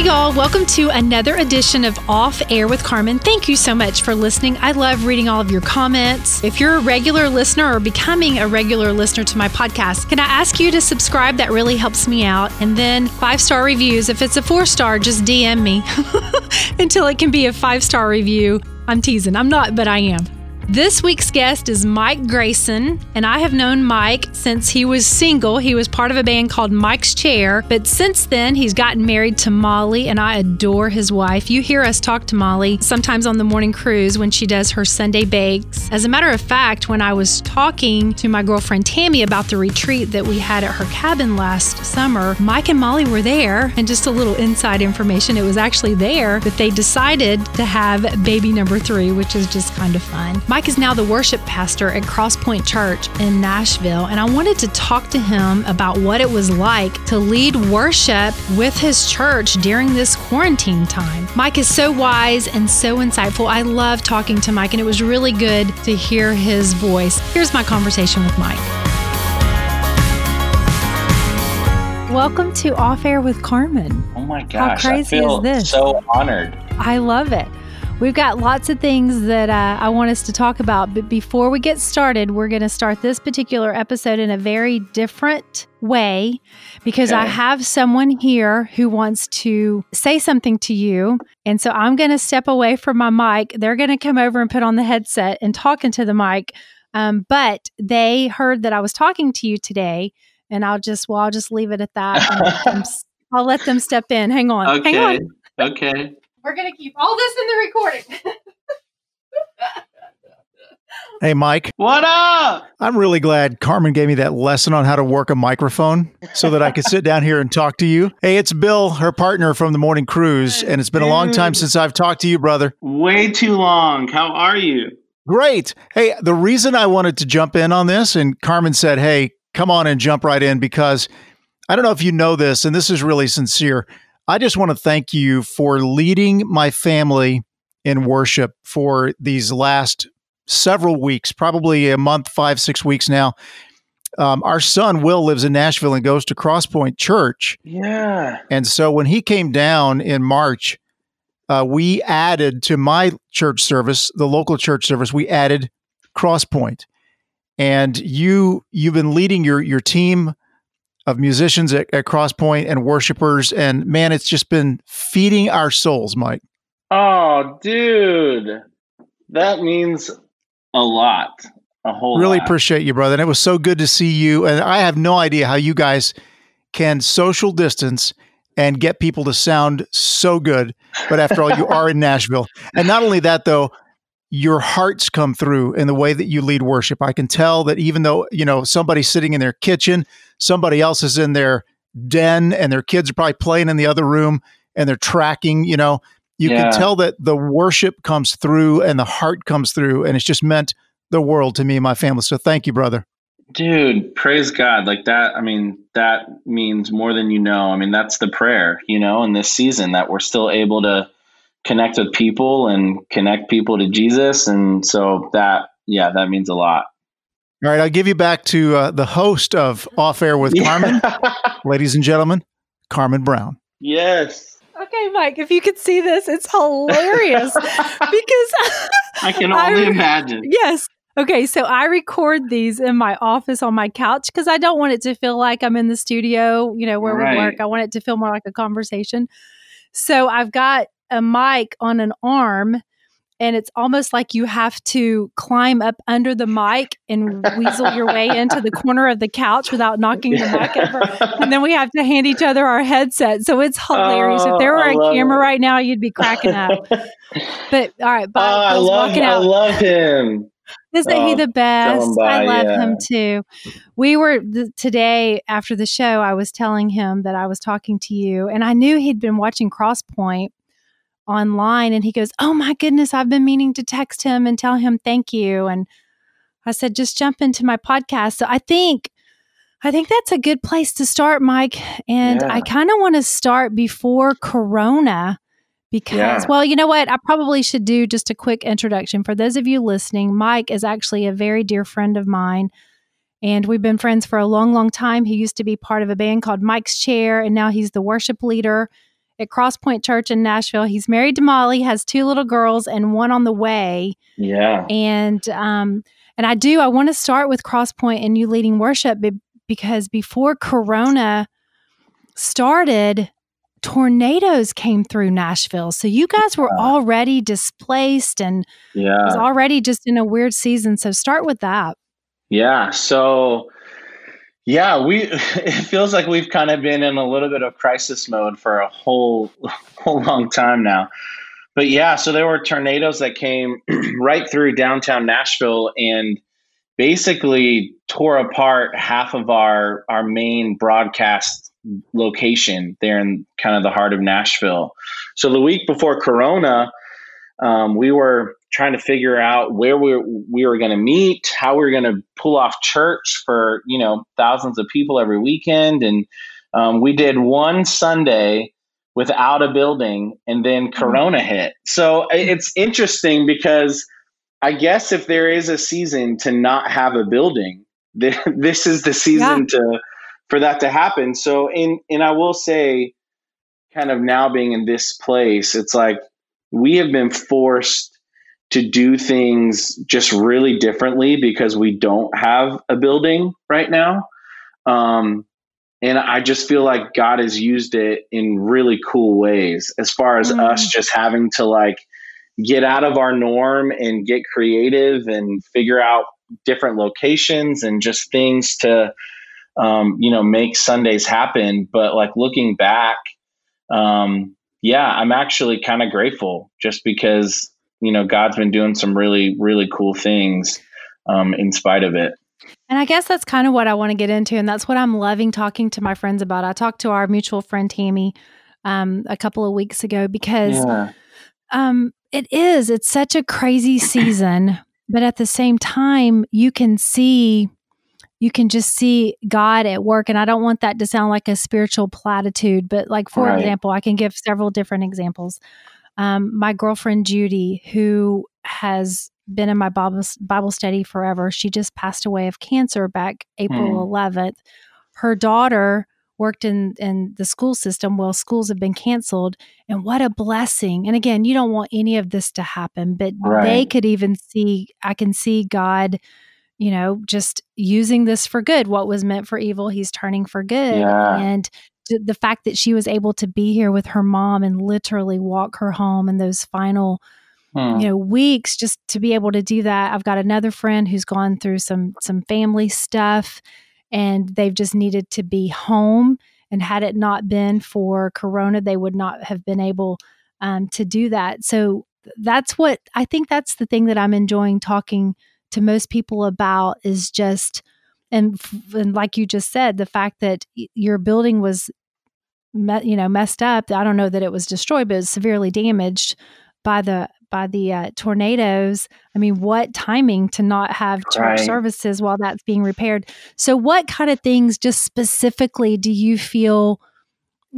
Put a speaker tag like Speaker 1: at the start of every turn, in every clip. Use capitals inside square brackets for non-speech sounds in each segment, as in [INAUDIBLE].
Speaker 1: Hey, y'all, welcome to another edition of Off Air with Carmen. Thank you so much for listening. I love reading all of your comments. If you're a regular listener or becoming a regular listener to my podcast, can I ask you to subscribe? That really helps me out. And then five star reviews. If it's a four star, just DM me [LAUGHS] until it can be a five star review. I'm teasing. I'm not, but I am. This week's guest is Mike Grayson, and I have known Mike since he was single. He was part of a band called Mike's Chair, but since then he's gotten married to Molly, and I adore his wife. You hear us talk to Molly sometimes on the morning cruise when she does her Sunday bakes. As a matter of fact, when I was talking to my girlfriend Tammy about the retreat that we had at her cabin last summer, Mike and Molly were there, and just a little inside information, it was actually there that they decided to have baby number three, which is just kind of fun. Mike is now the worship pastor at Crosspoint Church in Nashville, and I wanted to talk to him about what it was like to lead worship with his church during this quarantine time. Mike is so wise and so insightful. I love talking to Mike, and it was really good to hear his voice. Here's my conversation with Mike. Welcome to Off Air with Carmen.
Speaker 2: Oh my gosh.
Speaker 1: How crazy
Speaker 2: I feel
Speaker 1: is this?
Speaker 2: So honored.
Speaker 1: I love it. We've got lots of things that uh, I want us to talk about, but before we get started, we're going to start this particular episode in a very different way because I have someone here who wants to say something to you. And so I'm going to step away from my mic. They're going to come over and put on the headset and talk into the mic. Um, but they heard that I was talking to you today, and I'll just, well, I'll just leave it at that. And let them s- [LAUGHS] I'll let them step in. Hang on. Hang on.
Speaker 2: Okay. Okay.
Speaker 1: We're going to keep all this in the recording. [LAUGHS]
Speaker 3: Hey, Mike,
Speaker 2: What up?
Speaker 3: I'm really glad Carmen gave me that lesson on how to work a microphone so that I could sit down here and talk to you. Hey, it's Bill, her partner from the morning cruise, and it's been a long time since I've talked to you, brother.
Speaker 2: Way too long. How are you?
Speaker 3: Great. Hey, the reason I wanted to jump in on this, and Carmen said, hey, come on and jump right in because I don't know if you know this, and this is really sincere. I just want to thank you for leading my family in worship for these last several weeks, probably a month, five, six weeks now. Um, our son, Will, lives in Nashville and goes to Crosspoint Church.
Speaker 2: Yeah.
Speaker 3: And so when he came down in March, uh, we added to my church service, the local church service, we added Crosspoint. And you you've been leading your your team of musicians at, at Crosspoint and worshipers, and man, it's just been feeding our souls, Mike.
Speaker 2: Oh, dude. That means a lot. A whole
Speaker 3: really
Speaker 2: lot.
Speaker 3: appreciate you, brother. And it was so good to see you. And I have no idea how you guys can social distance and get people to sound so good. But after all, you are in Nashville. And not only that, though, your hearts come through in the way that you lead worship. I can tell that even though, you know, somebody's sitting in their kitchen, somebody else is in their den and their kids are probably playing in the other room and they're tracking, you know, you
Speaker 2: Yeah.
Speaker 3: can tell that the worship comes through and the heart comes through. And it's just meant the world to me and my family. So thank you, brother.
Speaker 2: Dude, praise God. Like that, I mean, that means more than you know. I mean, that's the prayer, you know, in this season that we're still able to connect with people and connect people to Jesus. And so that, yeah, that means a lot.
Speaker 3: All right, I'll give you back to uh, the host of Off Air with Carmen, [LAUGHS] ladies and gentlemen, Carmen Brown.
Speaker 2: yes.
Speaker 1: Okay, Mike, if you could see this, it's hilarious [LAUGHS] because
Speaker 2: I can
Speaker 1: I-
Speaker 2: only imagine.
Speaker 1: yes. Okay, so I record these in my office on my couch because I don't want it to feel like I'm in the studio, you know, where
Speaker 2: Right.
Speaker 1: we work. I want it to feel more like a conversation. So I've got a mic on an arm, and it's almost like you have to climb up under the mic and weasel your way into the corner of the couch without knocking the mic over. And then we have to hand each other our headset. So it's hilarious. if there
Speaker 2: Oh,
Speaker 1: were
Speaker 2: I
Speaker 1: a camera
Speaker 2: it.
Speaker 1: right now, you'd be cracking up. But all right,
Speaker 2: oh,
Speaker 1: Bob,
Speaker 2: I
Speaker 1: Bill's
Speaker 2: love,
Speaker 1: walking
Speaker 2: I love him.
Speaker 1: Isn't he
Speaker 2: Oh,
Speaker 1: the best?
Speaker 2: him
Speaker 1: I love
Speaker 2: yeah.
Speaker 1: him too. We were th- today after the show. I was telling him that I was talking to you, and I knew he'd been watching Crosspoint online, and he goes, "Oh my goodness, I've been meaning to text him and tell him thank you." And I said, "Just jump into my podcast." So I think. I think that's a good place to start, Mike. And
Speaker 2: Yeah.
Speaker 1: I kind of want to start before Corona because,
Speaker 2: Yeah.
Speaker 1: well, you know what? I probably should do just a quick introduction. For those of you listening, Mike is actually a very dear friend of mine. And we've been friends for a long, long time. He used to be part of a band called Mike's Chair, and now he's the worship leader at Crosspoint Church in Nashville. He's married to Molly, has two little girls, and one on the way.
Speaker 2: Yeah.
Speaker 1: And um, and I do. I want to start with Crosspoint and you leading worship because before Corona started, tornadoes came through Nashville. So you guys were already displaced and
Speaker 2: yeah.
Speaker 1: was already just in a weird season. So start with that.
Speaker 2: Yeah. So yeah, we [LAUGHS] it feels like we've kind of been in a little bit of crisis mode for a whole [LAUGHS] whole long time now. But yeah, so there were tornadoes that came [CLEARS THROAT] right through downtown Nashville and basically tore apart half of our our main broadcast location there in kind of the heart of Nashville. So the week before Corona, um, we were trying to figure out where we were, we were going to meet, how we were going to pull off church for you know thousands of people every weekend, and um, we did one Sunday without a building, and then mm-hmm. Corona hit. So it's interesting because I guess if there is a season to not have a building, [LAUGHS] this is the season yeah. to for that to happen. So in and I will say kind of now being in this place, it's like we have been forced to do things just really differently because we don't have a building right now. Um, and I just feel like God has used it in really cool ways as far as mm. us just having to like get out of our norm and get creative and figure out different locations and just things to um, you know make Sundays happen. But like looking back, um, yeah, I'm actually kind of grateful just because you know God's been doing some really really cool things um, in spite of it.
Speaker 1: And I guess that's kind of what I want to get into, and that's what I'm loving talking to my friends about. I talked to our mutual friend Tammy um, a couple of weeks ago because yeah. um, it is. It's such a crazy [COUGHS] season, but at the same time, you can see you can just see God at work. And I don't want that to sound like a spiritual platitude, but like, for right. example, I can give several different examples. Um, my girlfriend Judy, who has been in my Bible, Bible study forever, she just passed away of cancer back April hmm. 11th. Her daughter worked in in the school system well schools have been canceled and what a blessing and again you don't want any of this to happen but right. they could even see i can see god you know, just using this for good. What was meant for evil, he's turning for good. Yeah. And the fact that she was able to be here with her mom and literally walk her home in those final hmm. you know weeks just to be able to do that. I've got another friend who's gone through some some family stuff and they've just needed to be home. And had it not been for corona they would not have been able um, to do that. So that's what i think that's the thing that i'm enjoying talking to most people about is just and, and like you just said the fact that your building was me, you know messed up i don't know that it was destroyed but it was severely damaged by the by the uh, tornadoes i mean what timing to not have church right. services while that's being repaired so what kind of things just specifically do you feel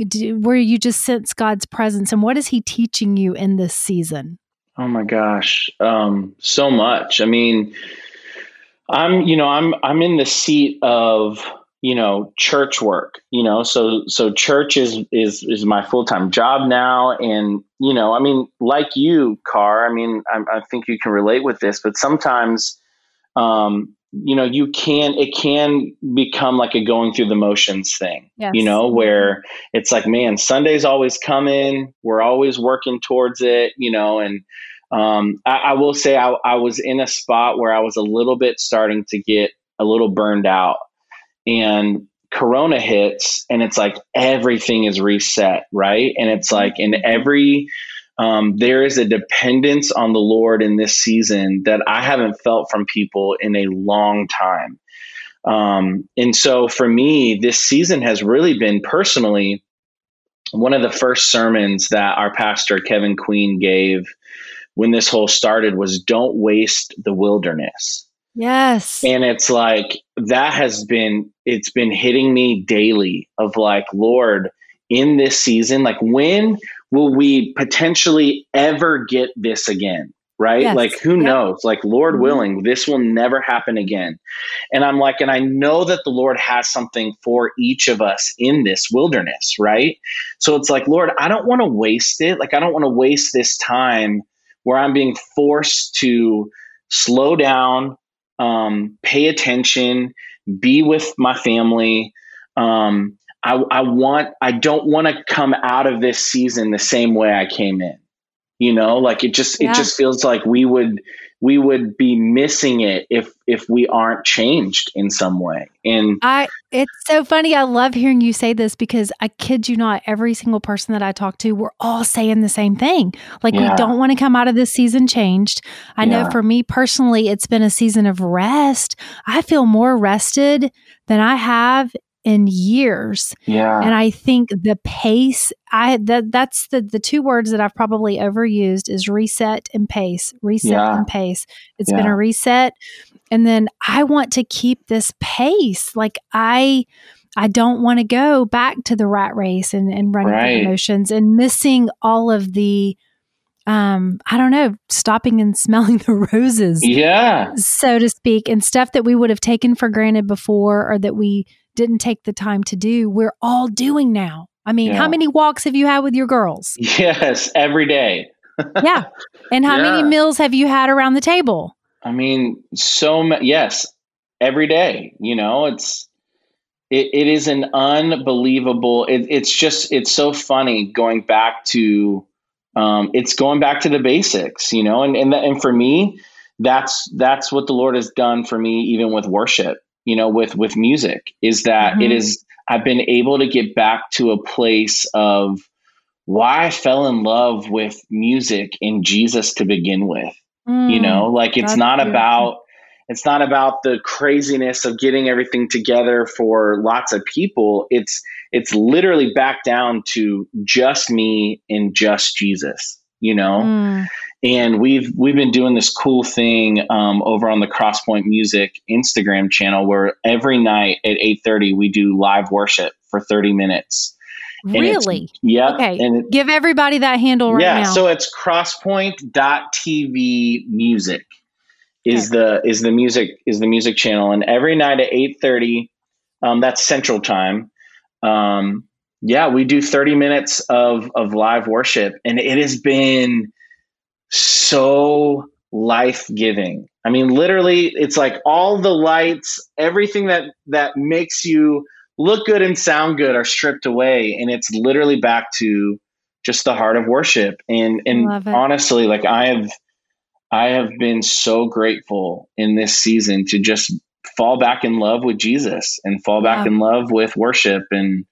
Speaker 1: do, where you just sense god's presence and what is he teaching you in this season
Speaker 2: Oh my gosh, um, so much. I mean, I'm you know I'm I'm in the seat of you know church work. You know, so so church is is is my full time job now, and you know, I mean, like you, Car. I mean, I, I think you can relate with this, but sometimes, um, you know you can it can become like a going through the motions thing yes. you know where it's like man sunday's always coming we're always working towards it you know and um, I, I, will say I, I was in a spot where i was a little bit starting to get a little burned out and corona hits and it's like everything is reset right and it's like in every um, there is a dependence on the Lord in this season that I haven't felt from people in a long time. Um, and so for me, this season has really been personally one of the first sermons that our pastor, Kevin Queen, gave when this whole started was don't waste the wilderness.
Speaker 1: Yes.
Speaker 2: And it's like that has been it's been hitting me daily of like Lord in this season like when will we potentially ever get this again? right?
Speaker 1: Yes.
Speaker 2: Like, who
Speaker 1: Yep.
Speaker 2: knows? Like, Lord
Speaker 1: Mhm.
Speaker 2: willing, this will never happen again. And I'm like, and I know that the Lord has something for each of us in this wilderness, right? So it's like, Lord, I don't want to waste it. Like, I don't want to waste this time where I'm being forced to slow down, um, pay attention, be with my family. Um, I, I want, I don't want to come out of this season the same way I came in. You know, like it just,
Speaker 1: Yeah.
Speaker 2: it just feels like we would, we would be missing it if, if we aren't changed in some way. And
Speaker 1: I it's so funny. I love hearing you say this because I kid you not, every single person that I talk to, we're all saying the same thing. Like
Speaker 2: Yeah.
Speaker 1: we don't want to come out of this season changed. I know for me personally, it's been a season of rest. I feel more rested than I have in years.
Speaker 2: yeah,
Speaker 1: And I think the pace, I that that's the the two words that I've probably overused is reset and pace. Reset
Speaker 2: Yeah.
Speaker 1: and pace. It's been a reset. And then I want to keep this pace. Like I I don't want to go back to the rat race and, and running
Speaker 2: Right.
Speaker 1: the motions and missing all of the um, I don't know, stopping and [LAUGHS] smelling the roses
Speaker 2: yeah,
Speaker 1: so to speak, and stuff that we would have taken for granted before or that we didn't take the time to do, we're all doing now. I mean, how many walks have you had with your girls? [LAUGHS]
Speaker 2: yes, every day. [LAUGHS]
Speaker 1: yeah. And how many meals have you had around the table?
Speaker 2: I mean, so ma- yes, every day. You know, it's it, it is an unbelievable. It, it's just it's so funny going back to um, it's going back to the basics. You know, and and and for me, that's that's what the Lord has done for me, even with worship. You know, with with music, is that it
Speaker 1: Mhm.
Speaker 2: is I've been able to get back to a place of why I fell in love with music and Jesus to begin with you
Speaker 1: Mm,
Speaker 2: know like it's not
Speaker 1: beautiful.
Speaker 2: about it's not about the craziness of getting everything together for lots of people it's it's literally back down to just me and just jesus you know
Speaker 1: mm,
Speaker 2: and we've we've been doing this cool thing um, over on the crosspoint music instagram channel where every night at 8.30 we do live worship for 30 minutes And
Speaker 1: really?
Speaker 2: yep
Speaker 1: Okay.
Speaker 2: and it,
Speaker 1: Give everybody that handle right
Speaker 2: yeah,
Speaker 1: now. Yeah.
Speaker 2: So it's crosspoint.tv music is the is the music is the music channel and every night at 8:30 um that's central time um yeah, we do 30 minutes of of live worship and it has been so life-giving. I mean literally it's like all the lights, everything that that makes you look good and sound good are stripped away and it's literally back to just the heart of worship and and honestly like i have i have been so grateful in this season to just fall back in love with jesus and fall back in love with worship and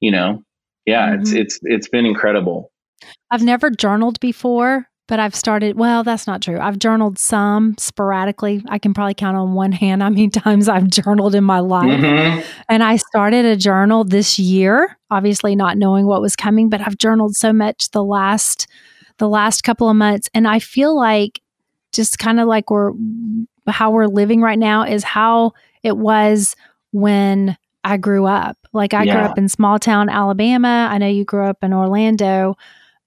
Speaker 2: you know yeah it's
Speaker 1: Mhm.
Speaker 2: it's it's been incredible
Speaker 1: I've never journaled before, but I've started. Well, that's not true. I've journaled some sporadically. I can probably count on one hand how many [LAUGHS] times I've journaled in my life.
Speaker 2: Mhm.
Speaker 1: And I started a journal this year, obviously not knowing what was coming, but I've journaled so much the last the last couple of months and I feel like just kind of like we're how we're living right now is how it was when I grew up. Like I grew up in small town Alabama. I know you grew up in Orlando.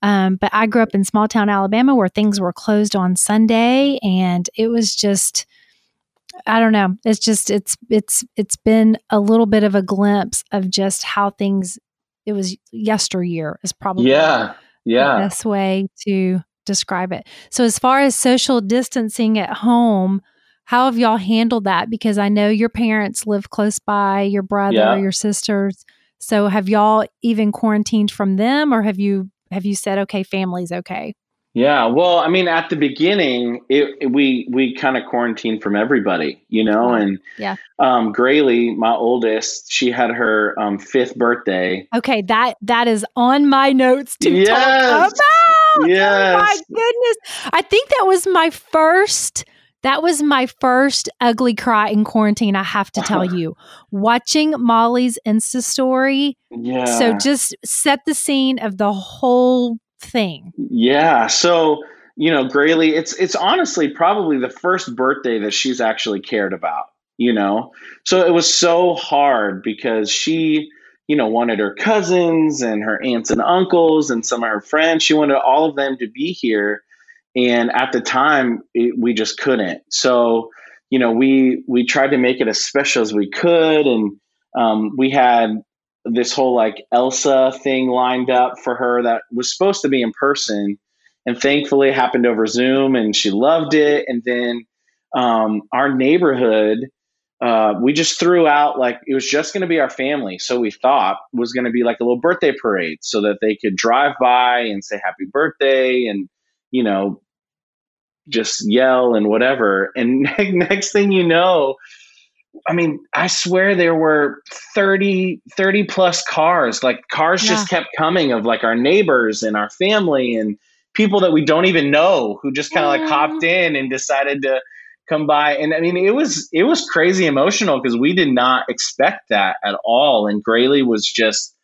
Speaker 1: Um, but I grew up in small town Alabama where things were closed on Sunday and it was just I don't know. It's just it's it's it's been a little bit of a glimpse of just how things it was yesteryear is probably
Speaker 2: yeah
Speaker 1: the
Speaker 2: yeah
Speaker 1: best way to describe it. So as far as social distancing at home, how have y'all handled that? Because I know your parents live close by, your brother,
Speaker 2: Yeah.
Speaker 1: your sisters. So have y'all even quarantined from them or have you have you said okay, family's okay?
Speaker 2: Yeah, well, I mean, at the beginning, it, it- we we kind of quarantined from everybody, you know, and
Speaker 1: Yeah.
Speaker 2: um, Graylee, my oldest, she had her um, fifth birthday.
Speaker 1: Okay, that that is on my notes to
Speaker 2: Yes.
Speaker 1: talk about. Oh my goodness. I think that was my first that was my first ugly cry in quarantine, I have to tell [LAUGHS] you. Watching Molly's Insta story.
Speaker 2: Yeah.
Speaker 1: So just set the scene of the whole thing.
Speaker 2: Yeah. So, you know, Graylee, it's it's honestly probably the first birthday that she's actually cared about, you know. So it was so hard because she, you know, wanted her cousins and her aunts and uncles and some of her friends. She wanted all of them to be here. And at the time it, we just couldn't. So you know we we tried to make it as special as we could, and um, we had this whole like Elsa thing lined up for her that was supposed to be in person, and thankfully it happened over Zoom, and she loved it. And then um, our neighborhood uh, we just threw out like it was just going to be our family. So we thought was going to be like a little birthday parade so that they could drive by and say happy birthday and, you know, just yell and whatever. And [LAUGHS] next thing you know, I mean, I swear there were 30, 30 plus cars. Like cars yeah. just kept coming of like our neighbors and our family and people that we don't even know who just kind of like hopped mm-hmm. in and decided to come by and i mean it was it was crazy emotional because we did not expect that at all and Graylee was just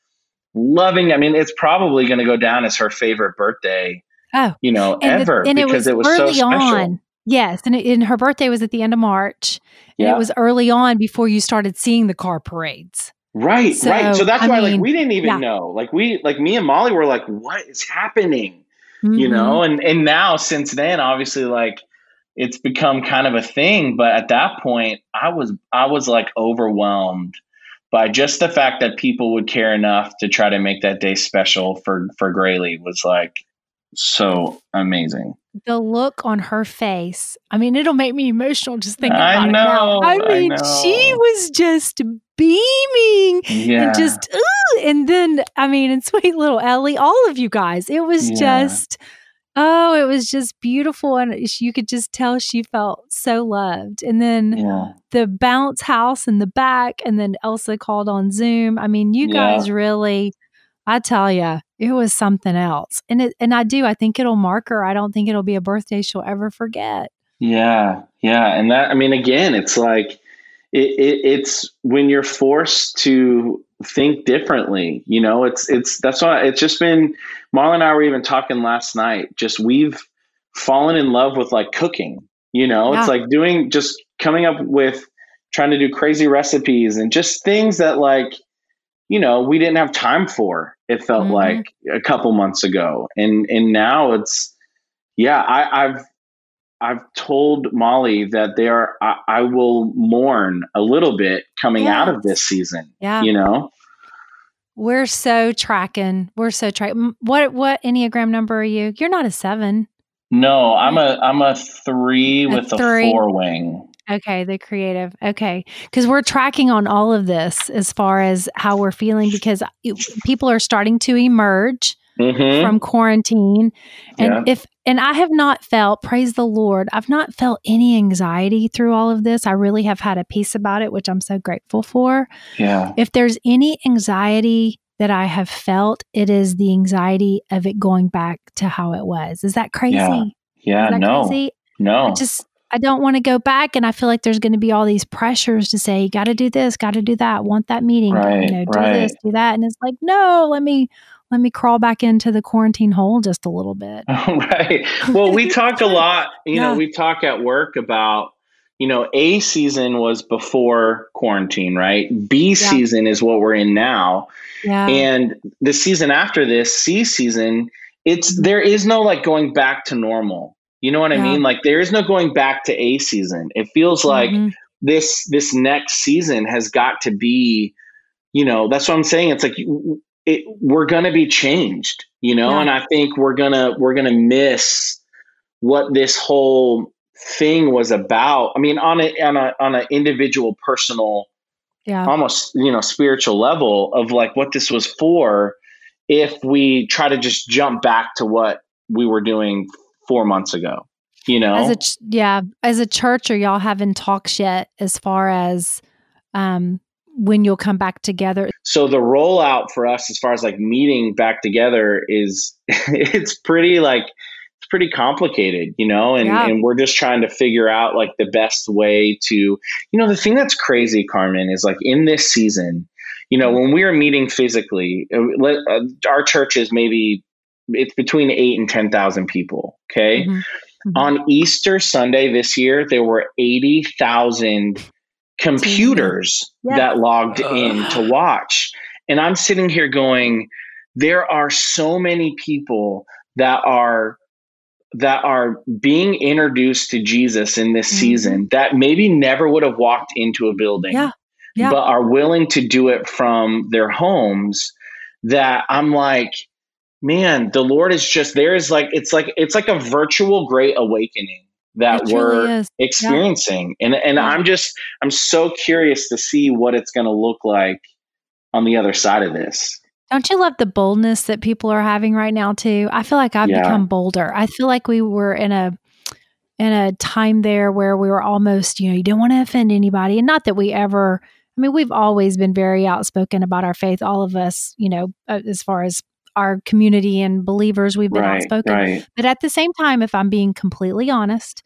Speaker 2: loving i mean it's probably going to go down as her favorite birthday oh you know and ever the, because it was, it was so special
Speaker 1: on. yes and, it, and her birthday was at the end of march and yeah. it was early on before you started seeing the car parades
Speaker 2: right so, right so that's I why mean, like we didn't even yeah. know like we like me and molly were like what is happening mm-hmm. you know and and now since then obviously like it's become kind of a thing. But at that point, I was I was like overwhelmed by just the fact that people would care enough to try to make that day special for for Graylee was like so amazing.
Speaker 1: The look on her face. I mean, it'll make me emotional just thinking about I know, it now. I mean, I she was just beaming yeah. and just ooh, and then I mean, and [LAUGHS] sweet little Ellie, all of you guys. It was yeah. just Oh, it was just beautiful. And you could just tell she felt so loved. And then yeah. the bounce house in the back, and then Elsa called on Zoom. I mean, you guys really, I tell you, it was something else. And it, and I do, I think it'll mark her. I don't think it'll be a birthday she'll ever forget.
Speaker 2: Yeah. Yeah. And that, I mean, again, it's like, it, it, it's when you're forced to think differently. You know, it's it's that's why it's just been. Marla and I were even talking last night. Just we've fallen in love with like cooking. You know, yeah. it's like doing just coming up with trying to do crazy recipes and just things that like you know we didn't have time for. It felt mm-hmm. like a couple months ago, and and now it's yeah. I, I've I've told Molly that they are I, I will mourn a little bit coming yes. out of this season. Yeah. You know?
Speaker 1: We're so tracking. We're so tracking. What what Enneagram number are you? You're not a seven.
Speaker 2: No, I'm a I'm a three a with three. a four wing.
Speaker 1: Okay, the creative. Okay. Because we're tracking on all of this as far as how we're feeling because people are starting to emerge mm-hmm. from quarantine. And yeah. if and I have not felt, praise the Lord, I've not felt any anxiety through all of this. I really have had a peace about it, which I'm so grateful for.
Speaker 2: Yeah.
Speaker 1: If there's any anxiety that I have felt, it is the anxiety of it going back to how it was. Is that crazy?
Speaker 2: Yeah. Yeah. no. Crazy? No.
Speaker 1: I just I don't want to go back and I feel like there's going to be all these pressures to say, you got to do this, got to do that, want that meeting, right, you know, do right. this, do that. And it's like, no, let me let me crawl back into the quarantine hole just a little bit. [LAUGHS]
Speaker 2: right. Well, we talk a [LAUGHS] lot, you yeah. know, we talk at work about, you know, A season was before quarantine, right? B yeah. season is what we're in now. Yeah. And the season after this, C season, it's there is no like going back to normal. You know what yeah. I mean? Like there is no going back to A season. It feels like mm-hmm. this this next season has got to be you know that's what i'm saying it's like it, we're going to be changed, you know, yeah. and I think we're going to we're going to miss what this whole thing was about. I mean, on a on a on an individual, personal, yeah, almost you know, spiritual level of like what this was for. If we try to just jump back to what we were doing four months ago, you know,
Speaker 1: as a yeah, as a church, are y'all having talks yet as far as um when you'll come back together?
Speaker 2: So the rollout for us as far as like meeting back together is [LAUGHS] it's pretty like it's pretty complicated, you know, and, yeah. and we're just trying to figure out like the best way to, you know, the thing that's crazy, Carmen, is like in this season, you know, when we are meeting physically, uh, uh, our church is maybe it's between eight and 10,000 people. Okay. Mm-hmm. Mm-hmm. On Easter Sunday this year, there were 80,000 computers yeah. that logged in to watch. And I'm sitting here going, there are so many people that are that are being introduced to Jesus in this
Speaker 1: Mhm.
Speaker 2: season that maybe never would have walked into a building,
Speaker 1: Yeah. Yeah.
Speaker 2: but are willing to do it from their homes. That I'm like, man, the Lord is just there is like it's like it's like a virtual great awakening that
Speaker 1: It
Speaker 2: we're experiencing, and and
Speaker 1: Yeah.
Speaker 2: I'm just I'm so curious to see what it's going to look like on the other side of this.
Speaker 1: Don't you love the boldness that people are having right now too? I feel like I've
Speaker 2: Yeah.
Speaker 1: become bolder. I feel like we were in a in a time there where we were almost, you know, you don't want to offend anybody. And not that we ever I mean, we've always been very outspoken about our faith, all of us, you know, uh, as far as our community and believers, we've been
Speaker 2: Right,
Speaker 1: outspoken.
Speaker 2: right.
Speaker 1: But at the same time, if I'm being completely honest,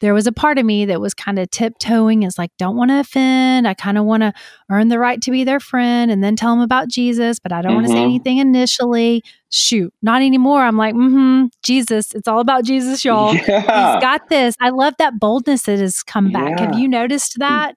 Speaker 1: there was a part of me that was kind of tiptoeing. It's like, don't want to offend. I kind of want to earn the right to be their friend and then tell them about Jesus, but I don't want to say anything initially. Shoot, not anymore. I'm like, mm-hmm, Jesus. It's all about Jesus, y'all.
Speaker 2: Yeah.
Speaker 1: He's got this. I love that boldness that has come back. Have you noticed that?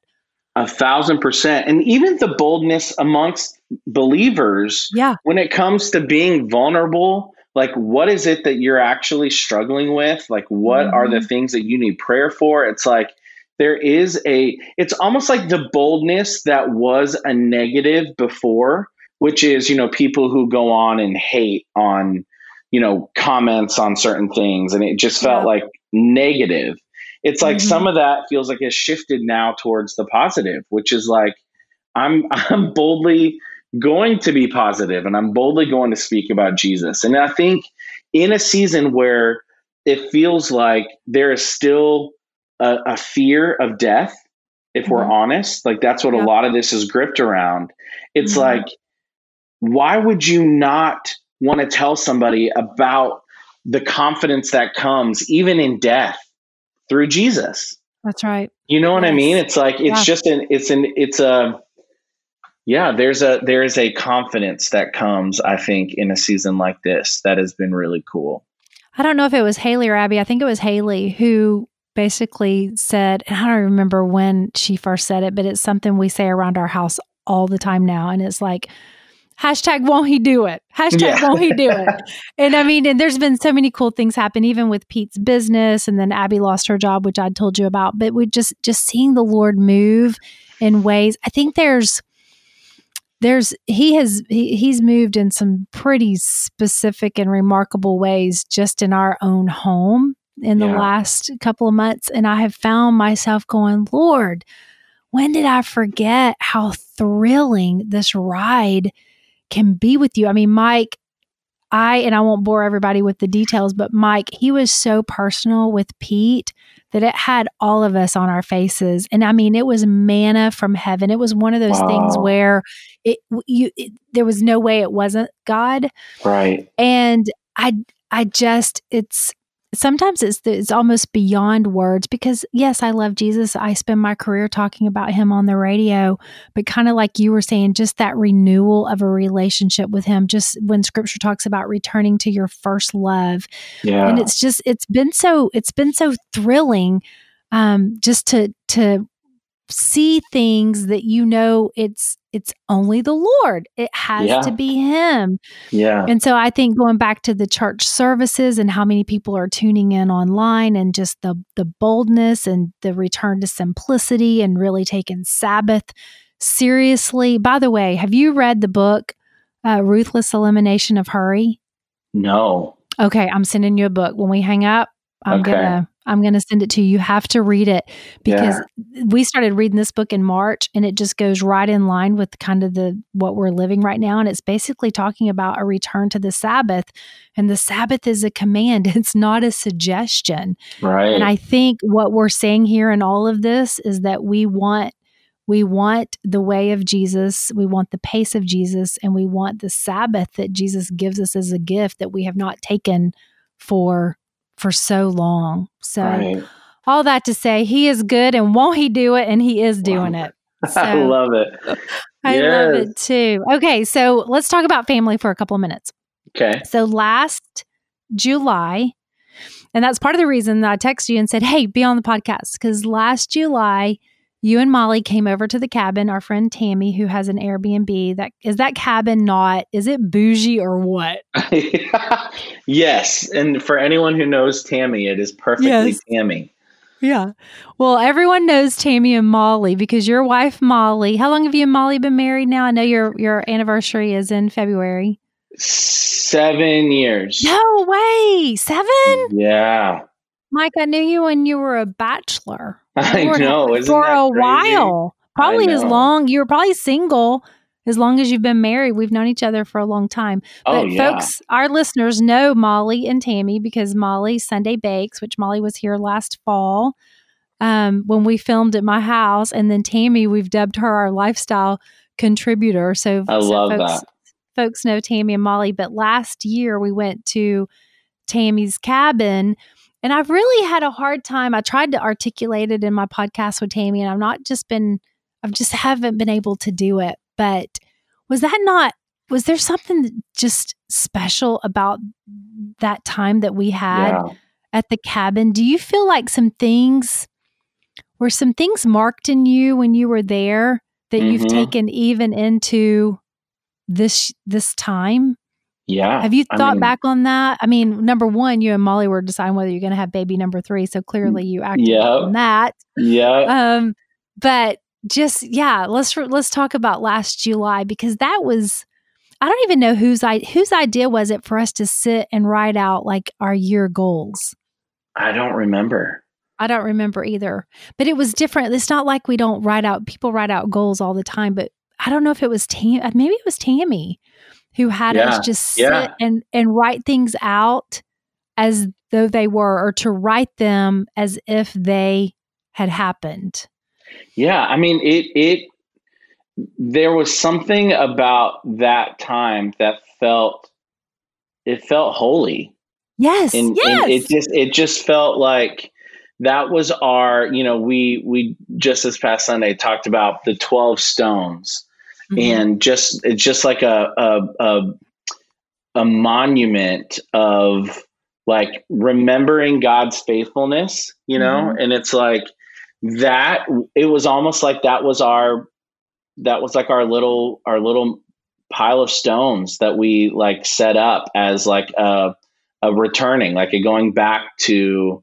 Speaker 2: A thousand percent. And even the boldness amongst believers
Speaker 1: Yeah.
Speaker 2: when it comes to being vulnerable, like what is it that you're actually struggling with? Like what are the mm-hmm. things that you need prayer for? It's like there is a it's almost like the boldness that was a negative before, which is, you know, people who go on and hate on, you know, comments on certain things and it just felt
Speaker 1: Yeah.
Speaker 2: like negative. It's like
Speaker 1: Mhm.
Speaker 2: some of that feels like it's shifted now towards the positive, which is like I'm [LAUGHS] I'm boldly going to be positive and I'm boldly going to speak about Jesus. And I think in a season where it feels like there is still a, a fear of death, if we're
Speaker 1: Mhm.
Speaker 2: honest, like that's what
Speaker 1: Yeah.
Speaker 2: a lot of this is gripped around. It's
Speaker 1: Mhm.
Speaker 2: like, why would you not want to tell somebody about the confidence that comes even in death through Jesus?
Speaker 1: That's right.
Speaker 2: You know what I mean? It's like it's
Speaker 1: Yeah.
Speaker 2: just an it's an it's a yeah, there's a there is a confidence that comes, I think, in a season like this that has been really cool.
Speaker 1: I don't know if it was Haley or Abby. I think it was Haley who basically said, and I don't remember when she first said it, but it's something we say around our house all the time now. And it's like, hashtag won't he do it? Hashtag
Speaker 2: Yeah.
Speaker 1: won't he do it? [LAUGHS] And I mean, and there's been so many cool things happen, even with Pete's business, and then Abby lost her job, which I told you about. But we just just seeing the Lord move in ways. I think there's there's he has he, he's moved in some pretty specific and remarkable ways just in our own home in the
Speaker 2: Yeah.
Speaker 1: last couple of months and i have found myself going lord when did i forget how thrilling this ride can be with you. I mean mike i and i won't bore everybody with the details but mike he was so personal with pete that it had all of us on our faces. And i mean it was manna from heaven. It was one of those things where it you it, there was no way it wasn't god.
Speaker 2: Right.
Speaker 1: and i i just it's sometimes it's it's almost beyond words because yes i love jesus i spend my career talking about him on the radio but kind of like you were saying just that renewal of a relationship with him just when scripture talks about returning to your first love
Speaker 2: Yeah.
Speaker 1: and it's just it's been so it's been so thrilling um just to to see things that you know it's it's only the lord it has
Speaker 2: Yeah.
Speaker 1: to be him
Speaker 2: yeah.
Speaker 1: and so I think going back to the church services and how many people are tuning in online and just the the boldness and the return to simplicity and really taking Sabbath seriously. By the way, have you read the book uh, Ruthless Elimination of Hurry?
Speaker 2: No.
Speaker 1: Okay, I'm sending you a book. When we hang up, I'm
Speaker 2: Okay.
Speaker 1: gonna I'm gonna send it to you. You have to read it because we started reading this book in March and it just goes right in line with kind of the what we're living right now. And it's basically talking about a return to the Sabbath. And the Sabbath is a command, [LAUGHS] it's not a suggestion.
Speaker 2: Right.
Speaker 1: And I think what we're saying here in all of this is that we want we want the way of Jesus, we want the pace of Jesus, and we want the Sabbath that Jesus gives us as a gift that we have not taken for for so long. So
Speaker 2: right.
Speaker 1: all that to say, he is good and won't he do it? And he is doing it. [LAUGHS]
Speaker 2: I love it.
Speaker 1: I love it too. Okay, so let's talk about family for a couple of minutes.
Speaker 2: Okay.
Speaker 1: So last July, and that's part of the reason that I texted you and said, "Hey, be on the podcast," because last July you and Molly came over to the cabin. Our friend Tammy, who has an Airbnb, that is that cabin not is it bougie or what? [LAUGHS]
Speaker 2: yes, and for anyone who knows Tammy, it is perfectly yes. Tammy.
Speaker 1: Yeah. Well, everyone knows Tammy and Molly because your wife Molly. How long have you and Molly been married now? I know your your anniversary is in February.
Speaker 2: Seven years.
Speaker 1: No way. Seven?
Speaker 2: Yeah.
Speaker 1: Mike, I knew you when you were a bachelor.
Speaker 2: I know.
Speaker 1: For a while. Probably as long you were probably single as long as you've been married. We've known each other for a long time. But
Speaker 2: oh, yeah.
Speaker 1: folks, our listeners know Molly and Tammy because Molly Sunday Bakes, which Molly was here last fall um, when we filmed at my house. And then Tammy, we've dubbed her our lifestyle contributor. So
Speaker 2: I
Speaker 1: so
Speaker 2: love
Speaker 1: folks,
Speaker 2: that.
Speaker 1: Folks know Tammy and Molly. But last year we went to Tammy's cabin. And I've really had a hard time. I tried to articulate it in my podcast with Tammy, and I've not just been, I've just haven't been able to do it. But was that not, was there something just special about that time that we had
Speaker 2: Yeah.
Speaker 1: at the cabin? Do you feel like some things, were some things marked in you when you were there that you've
Speaker 2: Mhm.
Speaker 1: taken even into this this time?
Speaker 2: Yeah.
Speaker 1: Have you
Speaker 2: I
Speaker 1: thought
Speaker 2: mean,
Speaker 1: back on that? I mean, number one, you and Molly were deciding whether you're going to have baby number three, so clearly you acted
Speaker 2: Yep.
Speaker 1: on that.
Speaker 2: Yeah.
Speaker 1: Um, but just yeah, let's let's talk about last July because that was I don't even know whose I whose idea was it for us to sit and write out like our year goals.
Speaker 2: I don't remember.
Speaker 1: I don't remember either, but it was different. It's not like we don't write out people write out goals all the time, but I don't know if it was Tam. Maybe it was Tammy who had
Speaker 2: Yeah,
Speaker 1: us just sit
Speaker 2: yeah.
Speaker 1: and and write things out as though they were, or to write them as if they had happened.
Speaker 2: Yeah, I mean it it there was something about that time that felt it felt holy.
Speaker 1: Yes,
Speaker 2: And,
Speaker 1: yes,
Speaker 2: and it just it just felt like that was our, you know, we we just this past Sunday talked about the 12 stones
Speaker 1: Mhm.
Speaker 2: and just it's just like a a a, a monument of like remembering God's faithfulness, you know,
Speaker 1: Mhm.
Speaker 2: and it's like that it was almost like that was our that was like our little our little pile of stones that we like set up as like a a returning like a going back to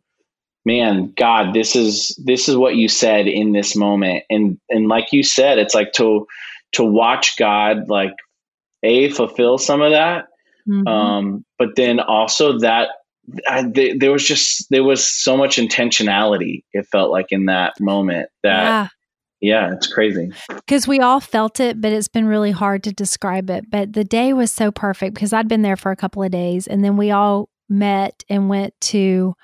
Speaker 2: man god this is this is what you said in this moment and and like you said it's like to to watch god like a fulfill some of that
Speaker 1: Mhm.
Speaker 2: um but then also that I, th- there was just there was so much intentionality it felt like in that moment that
Speaker 1: yeah,
Speaker 2: yeah it's crazy
Speaker 1: because we all felt it, but it's been really hard to describe it. But the day was so perfect because I'd been there for a couple of days, and then we all met and went to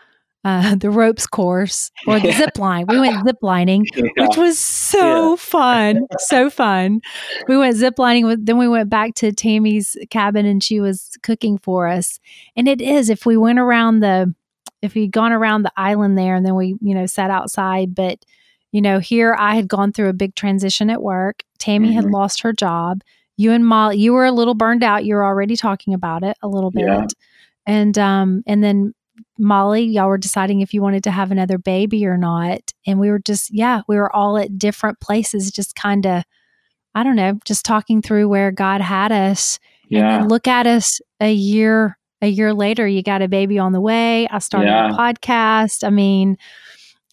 Speaker 1: uh, [LAUGHS] the ropes course or the zip line. We went zip lining, [LAUGHS] which was so fun, [LAUGHS] so fun. We went zip lining. With, then we went back to Tammy's cabin, and she was cooking for us. And it is if we went around the, if we'd gone around the island there, and then we, you know, sat outside, but. You know, here I had gone through a big transition at work. Tammy had
Speaker 2: Mhm.
Speaker 1: lost her job. You and Molly, you were a little burned out. You were already talking about it a little bit.
Speaker 2: Yeah.
Speaker 1: And um, and then Molly, y'all were deciding if you wanted to have another baby or not. And we were just, yeah, we were all at different places, just kind of, I don't know, just talking through where God had us. And
Speaker 2: yeah
Speaker 1: then look at us a year, a year later, you got a baby on the way. I started a podcast. I mean,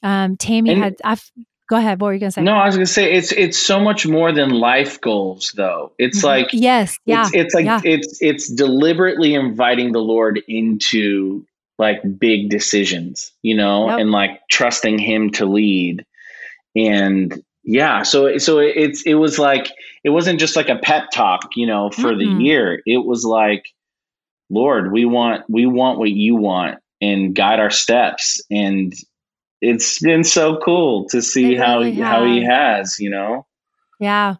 Speaker 1: um, Tammy
Speaker 2: And-
Speaker 1: had, I've, go ahead. What were you going to say?
Speaker 2: No, I was gonna say it's it's so much more than life goals, though. It's
Speaker 1: Mhm.
Speaker 2: like
Speaker 1: yes, yeah,
Speaker 2: it's it's like
Speaker 1: yeah.
Speaker 2: it's it's deliberately inviting the Lord into like big decisions, you know,
Speaker 1: Yep.
Speaker 2: and like trusting Him to lead. And yeah, so so it's it was like it wasn't just like a pep talk, you know, for
Speaker 1: Mm-mm.
Speaker 2: the year. It was like, Lord, we want we want what you want, and guide our steps. And it's been so cool to see
Speaker 1: It
Speaker 2: how
Speaker 1: really
Speaker 2: how He
Speaker 1: has,
Speaker 2: you know.
Speaker 1: Yeah.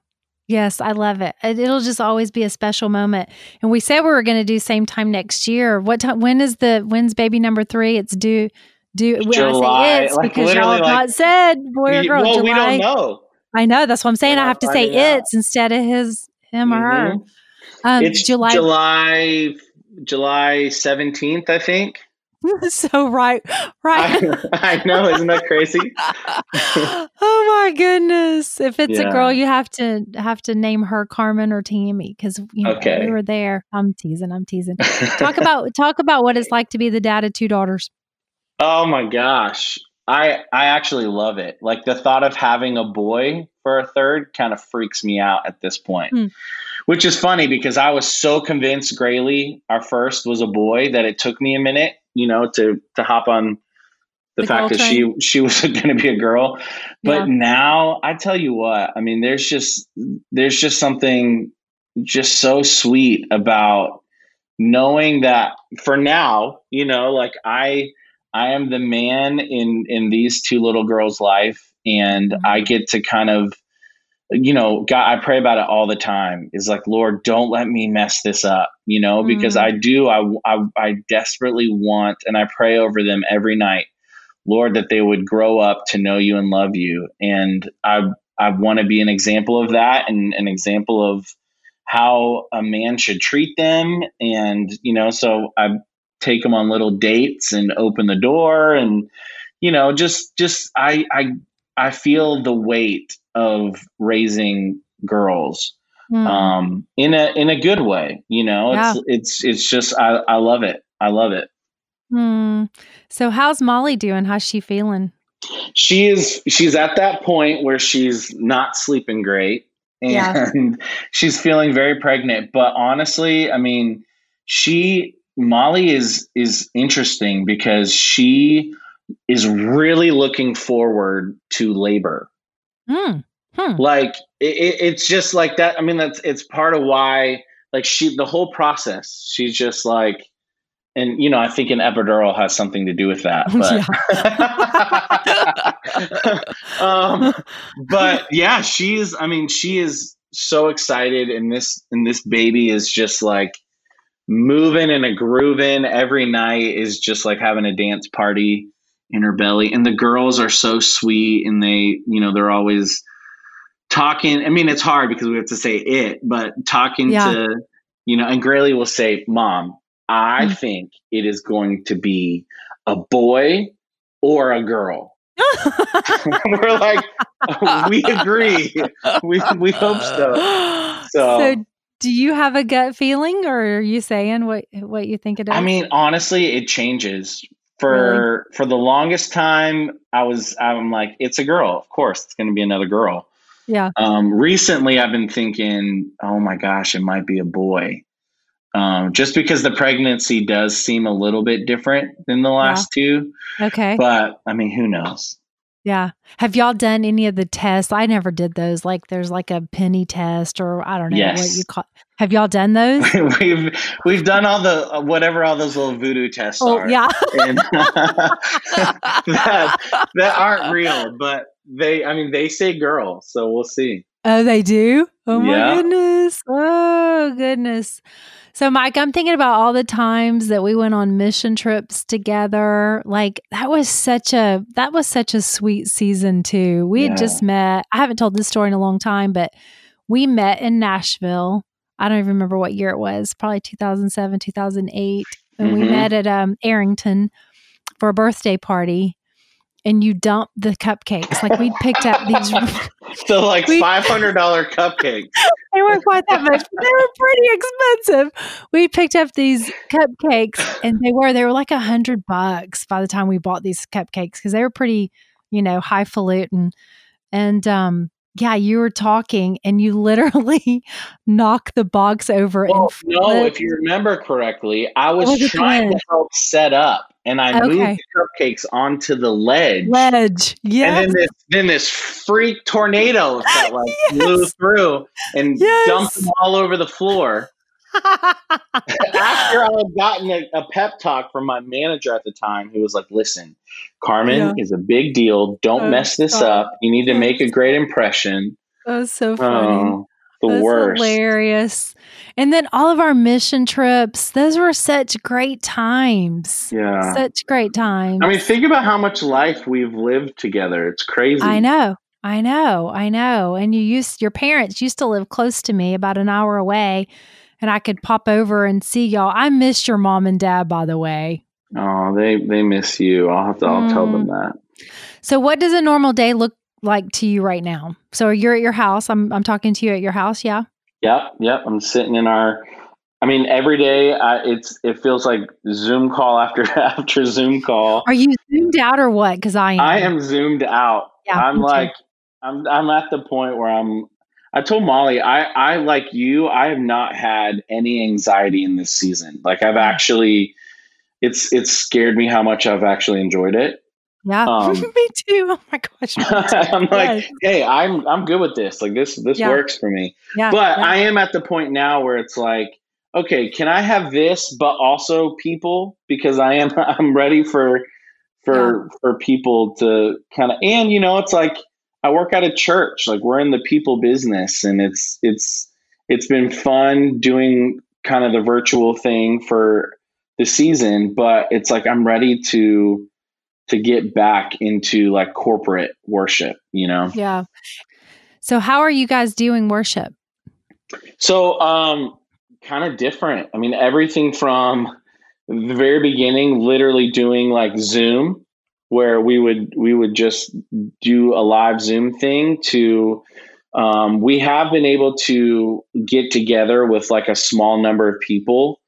Speaker 1: Yes, I love it. It- It'll just always be a special moment. And we said we were going to do same time next year. What time? When is the when's baby number three? It's due. Due. When I
Speaker 2: July,
Speaker 1: say it's
Speaker 2: like,
Speaker 1: because y'all have
Speaker 2: like-
Speaker 1: not said boy or girl.
Speaker 2: well,
Speaker 1: July.
Speaker 2: we don't know.
Speaker 1: I know. That's what I'm saying. I have to say
Speaker 2: out.
Speaker 1: it's instead of his, him or her.
Speaker 2: Mhm.
Speaker 1: Um,
Speaker 2: it's
Speaker 1: July.
Speaker 2: July July seventeenth, I think. [LAUGHS]
Speaker 1: so right, right.
Speaker 2: I, [LAUGHS] I know, isn't that crazy? [LAUGHS]
Speaker 1: oh my goodness! If it's
Speaker 2: Yeah.
Speaker 1: a girl, you have to have to name her Carmen or Tammy because you know,
Speaker 2: Okay.
Speaker 1: we were there. I'm teasing. I'm teasing. Talk about talk about what it's like to be the dad of two daughters.
Speaker 2: Oh my gosh. I I actually love it. Like the thought of having a boy for a third kind of freaks me out at this point.
Speaker 1: Hmm.
Speaker 2: Which is funny because I was so convinced Grayley, our first, was a boy that it took me a minute, you know, to to hop on the,
Speaker 1: The
Speaker 2: fact that she she was [LAUGHS] going to be a girl. But
Speaker 1: Yeah.
Speaker 2: now I tell you what, I mean, there's just there's just something just so sweet about knowing that for now, you know, like I I am the man in in these two little girls' life, and
Speaker 1: Mhm.
Speaker 2: I get to kind of, you know, God, I pray about it all the time. Is like, Lord, don't let me mess this up, you know, because
Speaker 1: Mhm.
Speaker 2: I do. I, I I desperately want, and I pray over them every night, Lord, that they would grow up to know you and love you, and I I want to be an example of that, and an example of how a man should treat them and you know so i take them on little dates and open the door and you know just just i i i feel the weight of raising girls
Speaker 1: Mm.
Speaker 2: um in a in a good way you know it's it's it's just i i love it i love it
Speaker 1: Hmm. So how's Molly doing? How's she feeling?
Speaker 2: she is she's at that point where she's not sleeping great and
Speaker 1: Yeah. [LAUGHS]
Speaker 2: she's feeling very pregnant but honestly i mean she molly is is interesting because she is really looking forward to labor
Speaker 1: Hmm. Hmm.
Speaker 2: like it, it, it's just like that. I mean that's it's part of why like she the whole process she's just like and you know i think an epidural has something to do with that [LAUGHS] but [LAUGHS] um but yeah she's i mean she is so excited and this and this baby is just like moving and a grooving every night is just like having a dance party in her belly. And the girls are so sweet and they you know they're always talking i mean it's hard because we have to say it but talking
Speaker 1: Yeah.
Speaker 2: to you know and Grayley will say mom i
Speaker 1: Mm.
Speaker 2: think it is going to be a boy or a girl [LAUGHS] we're like we agree we, we hope so [GASPS] So-
Speaker 1: So, do you have a gut feeling, or are you saying what what you think it is?
Speaker 2: I mean, honestly, it changes. For for the longest time, I was I'm like, it's a girl. Of course, it's going to be another girl.
Speaker 1: Yeah.
Speaker 2: Um, recently, I've been thinking, oh my gosh, it might be a boy. Um, just because the pregnancy does seem a little bit different than the last two,
Speaker 1: Okay.
Speaker 2: but I mean, who knows?
Speaker 1: yeah. Have y'all done any of the tests? I never did those. Like, there's like a penny test, or I don't know what you call. Have y'all done [LAUGHS] those?
Speaker 2: we've we've done all the whatever all those little voodoo tests
Speaker 1: oh,
Speaker 2: are.
Speaker 1: yeah.
Speaker 2: and [LAUGHS] that that aren't real, but they I mean they say girl, so we'll see.
Speaker 1: Oh, they do? Oh my
Speaker 2: Yeah.
Speaker 1: goodness. Oh goodness. So Mike, I'm thinking about all the times that we went on mission trips together. Like that was such a that was such a sweet season too. We had just met. I haven't told this story in a long time, but we met in Nashville. I don't even remember what year it was, probably 2007, 2008. And we
Speaker 2: Mhm.
Speaker 1: met at um, Arrington for a birthday party. And you dump the cupcakes. Like we'd picked up [LAUGHS] these
Speaker 2: So like five hundred dollar [LAUGHS] cupcakes.
Speaker 1: they weren't quite that much, but they were pretty expensive. We picked up these cupcakes, and they were they were like a hundred bucks by the time we bought these cupcakes because they were pretty, you know, highfalutin. And um, yeah, you were talking, and you literally [LAUGHS] knocked the box over
Speaker 2: Well,
Speaker 1: and
Speaker 2: no, if you remember correctly, I was
Speaker 1: was
Speaker 2: trying to help set up, and I moved the cupcakes onto the ledge.
Speaker 1: ledge.
Speaker 2: And
Speaker 1: Yes.
Speaker 2: then this, then this freak tornado that like [LAUGHS] blew through and
Speaker 1: Yes.
Speaker 2: dumped them all over the floor. After I had gotten a, a pep talk from my manager at the time, who was like, "Listen, Carmen
Speaker 1: Yeah.
Speaker 2: is a big deal. Don't
Speaker 1: Oh,
Speaker 2: mess this
Speaker 1: stop.
Speaker 2: up. You need to make a great impression."
Speaker 1: that was so oh, funny.
Speaker 2: Oh, the
Speaker 1: That's
Speaker 2: worst.
Speaker 1: hilarious. And then all of our mission trips, those were such great times.
Speaker 2: Yeah.
Speaker 1: Such great times.
Speaker 2: I mean, think about how much life we've lived together. It's crazy.
Speaker 1: I know. I know. I know. And you used your parents used to live close to me, about an hour away, and I could pop over and see y'all. I missed your mom and dad, by the way.
Speaker 2: Oh, they they miss you. I'll have to. I'll tell them
Speaker 1: Mm.
Speaker 2: that.
Speaker 1: So what does a normal day look like to you right now? So you're at your house. I'm I'm talking to you at your house. Yeah.
Speaker 2: Yep. Yep. I'm sitting in our. I mean, every day I, it's it feels like Zoom call after [LAUGHS] after Zoom call.
Speaker 1: Are you zoomed out or what? Because I am.
Speaker 2: I am zoomed out.
Speaker 1: Yeah,
Speaker 2: I'm
Speaker 1: me too.
Speaker 2: like I'm I'm at the point where I'm. I told Molly I I like you. I have not had any anxiety in this season. Like I've actually, it's it's scared me how much I've actually enjoyed it.
Speaker 1: Yeah. [LAUGHS]
Speaker 2: Um,
Speaker 1: me too. Oh my gosh. [LAUGHS]
Speaker 2: I'm like,
Speaker 1: Yes.
Speaker 2: hey, I'm I'm good with this. Like this this
Speaker 1: Yeah.
Speaker 2: works for me.
Speaker 1: Yeah.
Speaker 2: But
Speaker 1: yeah.
Speaker 2: I am at the point now where it's like, okay, can I have this but also people because I am [LAUGHS] I'm ready for for for people to kind of and you know, it's like I work at a church. Like we're in the people business and it's it's it's been fun doing kind of the virtual thing for the season, but it's like I'm ready to to get back into like corporate worship, you know.
Speaker 1: yeah. So how are you guys doing worship?
Speaker 2: So, um, kind of different. I mean, everything from the very beginning, literally doing like Zoom, where we would we would just do a live Zoom thing. To um, we have been able to get together with like a small number of people.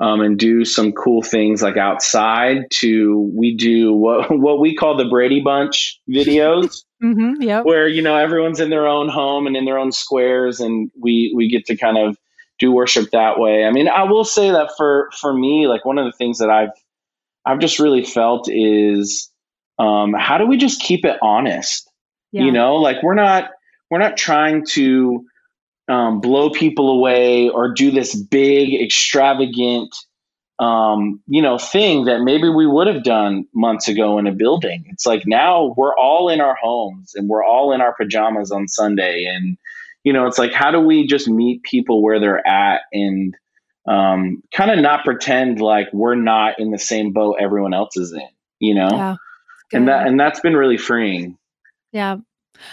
Speaker 2: Um, and do some cool things like outside to we do what [LAUGHS] what we call the Brady Bunch videos [LAUGHS]
Speaker 1: Mm-hmm. Yep.
Speaker 2: where you know everyone's in their own home and in their own squares and we we get to kind of do worship that way i mean i will say that for for me like one of the things that i've i've just really felt is um how do we just keep it honest
Speaker 1: Yeah.
Speaker 2: you know like we're not we're not trying to um, blow people away or do this big extravagant um, you know thing that maybe we would have done months ago in a building it's like now we're all in our homes and we're all in our pajamas on sunday and you know it's like how do we just meet people where they're at and um, kind of not pretend like we're not in the same boat everyone else is in you know
Speaker 1: Yeah.
Speaker 2: And that and that's been really freeing
Speaker 1: Yeah.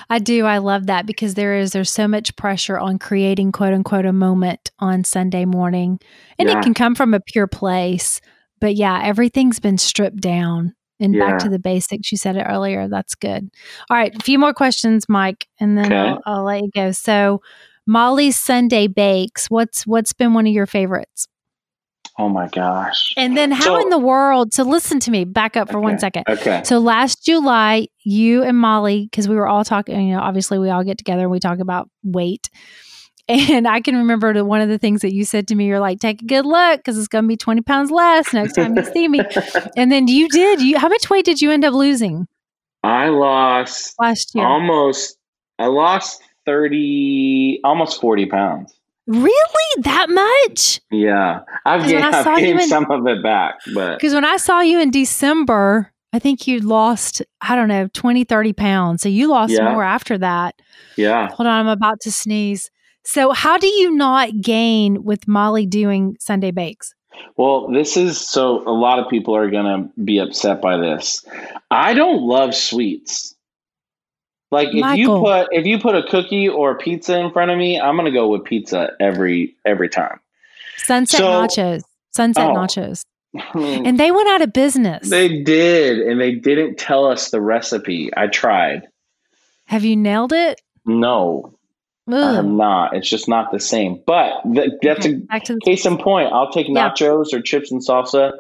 Speaker 1: I do. I love that because there is there's so much pressure on creating quote unquote a moment on Sunday morning. And
Speaker 2: Yeah.
Speaker 1: it can come from a pure place. But yeah, everything's been stripped down and
Speaker 2: Yeah.
Speaker 1: back to the basics. You said it earlier. That's good. All right, a few more questions, Mike, and then
Speaker 2: Okay.
Speaker 1: I'll, I'll let you go. So Molly's Sunday bakes. What's what's been one of your favorites?
Speaker 2: Oh my gosh
Speaker 1: And then how
Speaker 2: So-
Speaker 1: in the world? So listen to me. Back up for one
Speaker 2: Okay.
Speaker 1: second.
Speaker 2: okay
Speaker 1: So last July, you and Molly, because we were all talking, you know, obviously we all get together and we talk about weight. [LAUGHS] And I can remember one of the things that you said to me, you're like, take a good look because it's going to be 20 pounds less next time you see me. [LAUGHS] And then you did. You How much weight did you end up losing
Speaker 2: I lost
Speaker 1: last year?
Speaker 2: almost I lost 30 almost 40 pounds.
Speaker 1: Really? That much?
Speaker 2: Yeah. I've gained,
Speaker 1: I
Speaker 2: I've
Speaker 1: saw you
Speaker 2: gained
Speaker 1: in-
Speaker 2: some of it back, but
Speaker 1: Because when I saw you in December, I think you lost, I don't know, 20, 30 pounds. So you lost
Speaker 2: Yeah.
Speaker 1: more after that.
Speaker 2: yeah.
Speaker 1: Hold on, I'm about to sneeze. So, how do you not gain with Molly doing Sunday bakes?
Speaker 2: Well, this is so a lot of people are going to be upset by this. I don't love sweets. Like if
Speaker 1: Michael.
Speaker 2: you put if you put a cookie or a pizza in front of me, I'm going to go with pizza every every time.
Speaker 1: Sunset
Speaker 2: So-
Speaker 1: nachos. Sunset
Speaker 2: Oh.
Speaker 1: nachos.
Speaker 2: I [LAUGHS] mean, mm.
Speaker 1: And they went out of business.
Speaker 2: they did and they didn't tell us the recipe. I tried.
Speaker 1: Have you nailed it?
Speaker 2: No, I have
Speaker 1: Ugh.
Speaker 2: not. It's just not the same. But th- that's
Speaker 1: Okay,
Speaker 2: a
Speaker 1: back to the
Speaker 2: case in point. I'll take
Speaker 1: Yeah.
Speaker 2: nachos or chips and salsa.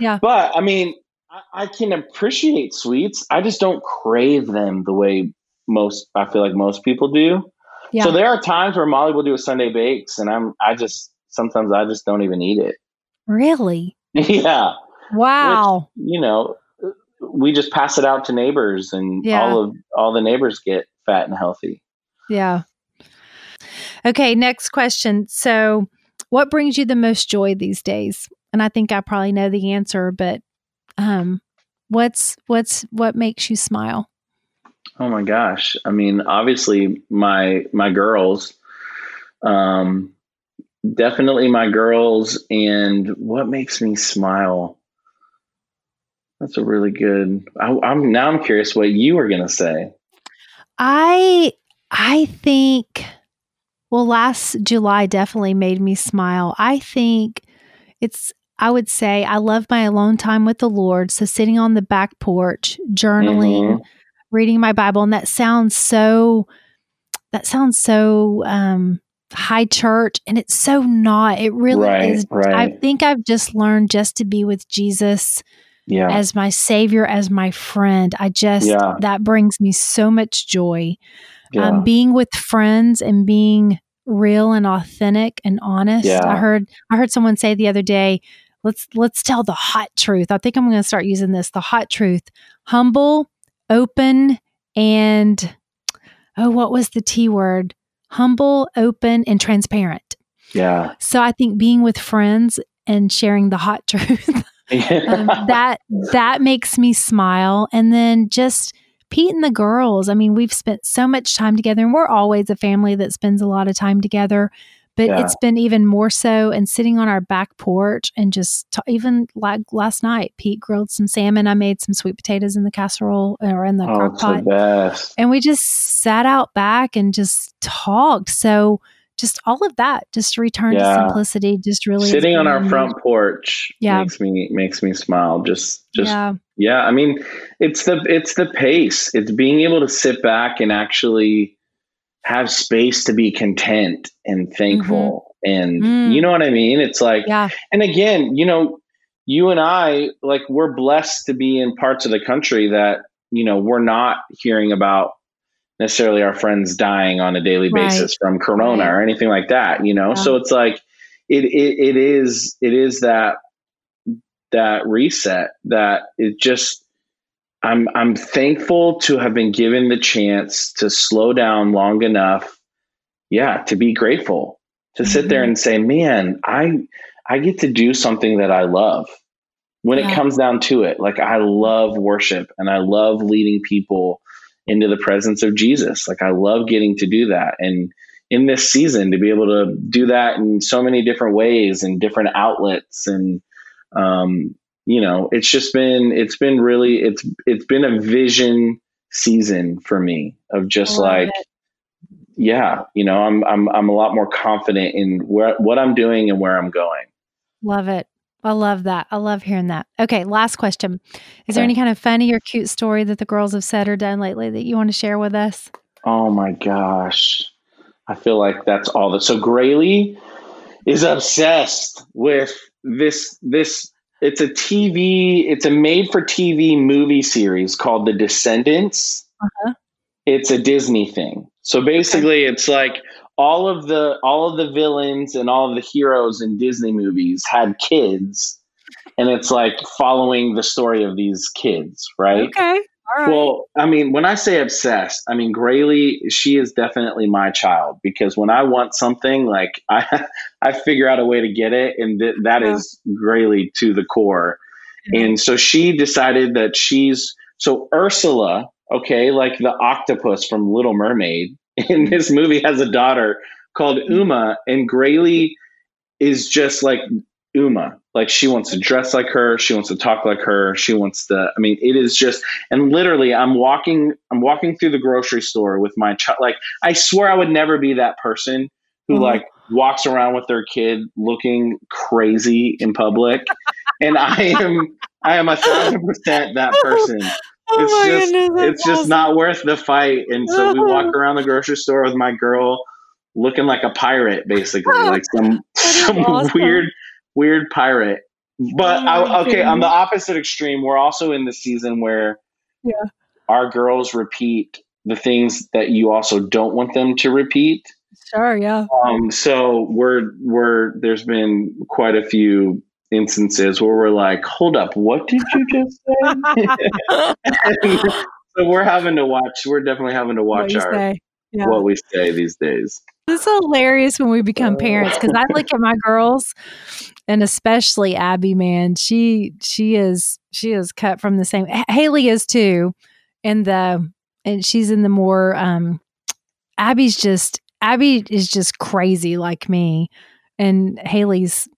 Speaker 1: Yeah.
Speaker 2: But I mean, I, I can appreciate sweets. I just don't crave them the way most. I feel like most people do.
Speaker 1: Yeah.
Speaker 2: So there are times where Molly will do a Sunday bakes, and I'm. I just sometimes I just don't even eat it. [LAUGHS]
Speaker 1: really?
Speaker 2: yeah.
Speaker 1: Wow.
Speaker 2: You know, we just pass it out to neighbors, and
Speaker 1: Yeah.
Speaker 2: all of all the neighbors get fat and healthy.
Speaker 1: yeah. Okay, next question. So, what brings you the most joy these days? And I think I probably know the answer, but um what's what's what makes you smile?
Speaker 2: Oh my gosh. I mean, obviously my my girls um definitely my girls and what makes me smile. That's a really good. I, I'm now I'm curious what you were going to say.
Speaker 1: I I think well last July definitely made me smile. I think it's I would say I love my alone time with the Lord. So sitting on the back porch, journaling, reading my Bible. And that sounds so, that sounds so, um, high church and it's so not it really
Speaker 2: Right,
Speaker 1: is
Speaker 2: right.
Speaker 1: i think i've just learned just to be with jesus
Speaker 2: Yeah.
Speaker 1: as my savior as my friend i just
Speaker 2: Yeah.
Speaker 1: that brings me so much joy
Speaker 2: yeah.
Speaker 1: um, being with friends and being real and authentic and honest
Speaker 2: Yeah.
Speaker 1: i heard i heard someone say the other day let's let's tell the hot truth i think i'm going to start using this the hot truth humble open and oh what was the t word? Humble open and transparent.
Speaker 2: Yeah.
Speaker 1: so i think being with friends and sharing the hot [LAUGHS] truth um, that that makes me smile. And then just pete and the girls. I mean we've spent so much time together and we're always a family that spends a lot of time together but
Speaker 2: Yeah.
Speaker 1: it's been even more so and sitting on our back porch and just ta- even like last night pete grilled some salmon i made some sweet potatoes in the casserole or in the
Speaker 2: oh,
Speaker 1: crock pot
Speaker 2: best.
Speaker 1: and we just sat out back and just talked so just all of that just return
Speaker 2: Yeah.
Speaker 1: to simplicity just really
Speaker 2: Sitting on our front porch
Speaker 1: Yeah.
Speaker 2: makes me makes me smile. Just just
Speaker 1: yeah
Speaker 2: Yeah, I mean, it's the it's the pace. It's being able to sit back and actually have space to be content and thankful. And
Speaker 1: Mm.
Speaker 2: you know what I mean? It's like
Speaker 1: yeah
Speaker 2: and again, you know, you and I like we're blessed to be in parts of the country that, you know, we're not hearing about necessarily our friends dying on a daily
Speaker 1: Right.
Speaker 2: basis from corona
Speaker 1: Right.
Speaker 2: or anything like that, you know?
Speaker 1: Yeah.
Speaker 2: So it's like it, it it is it is that that reset that it just I'm I'm thankful to have been given the chance to slow down long enough, yeah, to be grateful, to sit there
Speaker 1: Mhm.
Speaker 2: and say, man, I I get to do something that I love. When
Speaker 1: Yeah.
Speaker 2: it comes down to it, like I love worship and I love leading people into the presence of Jesus. Like I love getting to do that. And in this season, to be able to do that in so many different ways and different outlets and um, you know, it's just been it's been really it's it's been a vision season for me of just like
Speaker 1: it.
Speaker 2: yeah, you know, I'm I'm I'm a lot more confident in where what I'm doing and where I'm going.
Speaker 1: Love it. I love that. I love hearing that. Okay, last question. Is there any kind of funny or cute story that the girls have said or done lately that you want to share with us?
Speaker 2: Oh my gosh. I feel like that's all that so Graylee is obsessed with this this it's a TV it's a made for TV movie series called The Descendants.
Speaker 1: Uh-huh.
Speaker 2: It's a Disney thing. So basically it's like all of the all of the villains and all of the heroes in Disney movies had kids and it's like following the story of these kids, right?
Speaker 1: Okay. Right.
Speaker 2: Well, I mean, when I say obsessed, I mean Graylee. She is definitely my child because when I want something, like [LAUGHS] I, I figure out a way to get it, and th- that
Speaker 1: Yeah.
Speaker 2: is Graylee to the core.
Speaker 1: Yeah.
Speaker 2: And so she decided that she's so Ursula, okay, like the octopus from Little Mermaid [LAUGHS] in this movie has a daughter called mm-hmm. Uma, and Graylee is just like Uma. Like she wants to dress like her, she wants to talk like her, she wants to. I mean, it is just and literally, I'm walking, I'm walking through the grocery store with my child. Like I swear, I would never be that person who
Speaker 1: Mhm.
Speaker 2: like walks around with their kid looking crazy in public, [LAUGHS] and I am, I am a thousand percent that person
Speaker 1: oh
Speaker 2: it's just
Speaker 1: goodness,
Speaker 2: it's just not worth the fight and so we walk [LAUGHS] around the grocery store with my girl looking like a pirate basically [LAUGHS] like some some
Speaker 1: awesome.
Speaker 2: weird weird pirate but I, okay on the opposite extreme we're also in the season where
Speaker 1: Yeah.
Speaker 2: our girls repeat the things that you also don't want them to repeat
Speaker 1: Sure, yeah.
Speaker 2: um, so we're we're there's been quite a few instances where we're like, hold up, what did you just say? [LAUGHS] [LAUGHS] so we're having to watch. We're definitely having to watch our
Speaker 1: say. Yeah.
Speaker 2: what we say these days.
Speaker 1: It's hilarious when we become parents because I look at my girls, and especially Abby. Man, she she is she is cut from the same. H- Haley is too, and the and she's in the more. um Abby's just Abby is just crazy like me, and Haley's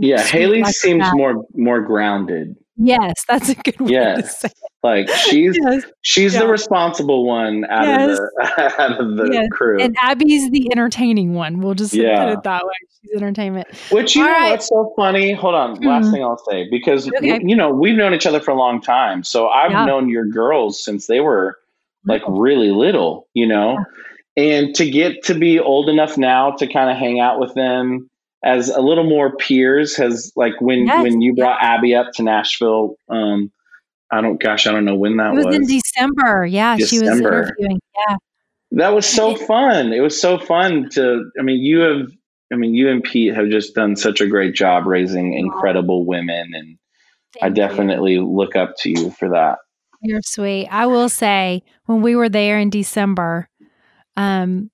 Speaker 2: Yeah,
Speaker 1: sweet
Speaker 2: Haley
Speaker 1: like
Speaker 2: seems
Speaker 1: that.
Speaker 2: more more grounded.
Speaker 1: Yes, that's a good way to
Speaker 2: Yes.
Speaker 1: say.
Speaker 2: Like [LAUGHS] she's
Speaker 1: Yes.
Speaker 2: she's
Speaker 1: Yeah.
Speaker 2: the responsible one out
Speaker 1: Yes.
Speaker 2: of the [LAUGHS] out of the
Speaker 1: Yes.
Speaker 2: crew.
Speaker 1: And Abby's the entertaining one. We'll just
Speaker 2: Yeah.
Speaker 1: put it that way. She's entertainment.
Speaker 2: Which you
Speaker 1: All
Speaker 2: know
Speaker 1: right.
Speaker 2: what's so funny? Hold on, last
Speaker 1: Hmm.
Speaker 2: thing I'll say because
Speaker 1: Okay.
Speaker 2: you know we've known each other for a long time, so I've
Speaker 1: Yeah.
Speaker 2: known your girls since they were like really little, you know. And to get to be old enough now to kind of hang out with them as a little more peers has like when when you brought Abby up to Nashville. Um, I don't, gosh, I don't know when that
Speaker 4: It was,
Speaker 2: was.
Speaker 4: in December. Yeah, she was
Speaker 2: December.
Speaker 4: interviewing. Yeah.
Speaker 2: That was so fun. It was so fun to. I mean, you have. I mean, you and Pete have just done such a great job raising incredible women, and I
Speaker 4: Thank you.
Speaker 2: definitely look up to you for that.
Speaker 4: You're sweet. I will say when we were there in December, um,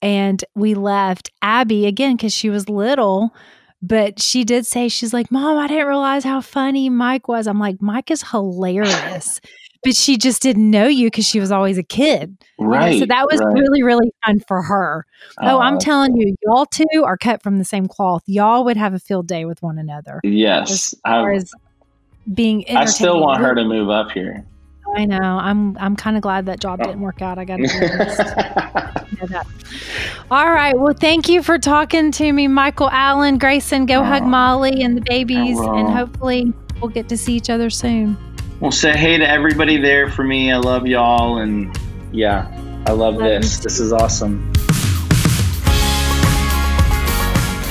Speaker 4: and we left Abby again because she was little, but she did say she's like, "Mom, I didn't realize how funny Mike was." I'm like, "Mike is hilarious," but she just didn't know you because she was always a kid. you know?
Speaker 2: Right.
Speaker 4: So that was
Speaker 2: right.
Speaker 4: really really fun for her. Oh, I'm
Speaker 2: Uh,
Speaker 4: telling you, y'all two are cut from the same cloth. Y'all would have a field day with one another.
Speaker 2: Yes,
Speaker 4: As far
Speaker 2: I,
Speaker 4: as being,
Speaker 2: I still want her to move up here.
Speaker 4: I know. I'm I'm kind of glad that job didn't work out. I got to know that. All right. Well, thank you for talking to me, Michael Allen. Grayson, go hug
Speaker 2: Oh.
Speaker 4: Molly and the babies, and hopefully we'll get to see each other soon.
Speaker 2: well, say hey to everybody there for me. I love y'all, and yeah, I love,
Speaker 4: Love
Speaker 2: this. This is awesome.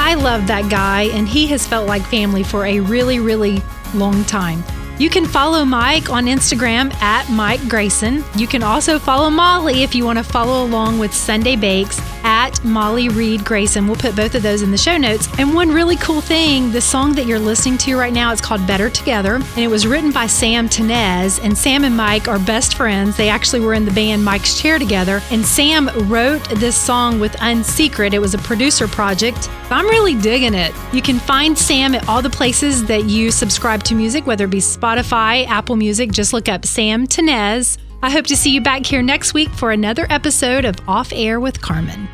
Speaker 1: I love that guy, and he has felt like family for a really, really long time. You can follow Mike on Instagram at Mike Grayson. You can also follow Molly if you want to follow along with Sunday Bakes at Molly Reed Grayson. We'll put both of those in the show notes. And one really cool thing the song that you're listening to right now is called Better Together, and it was written by Sam Tinnesz. And Sam and Mike are best friends. They actually were in the band Mike's Chair together. And Sam wrote this song with Unsecret, it was a producer project. I'm really digging it. You can find Sam at all the places that you subscribe to music, whether it be Spotify, Apple Music. Just look up Sam Tinnesz. I hope to see you back here next week for another episode of Off Air with Carmen.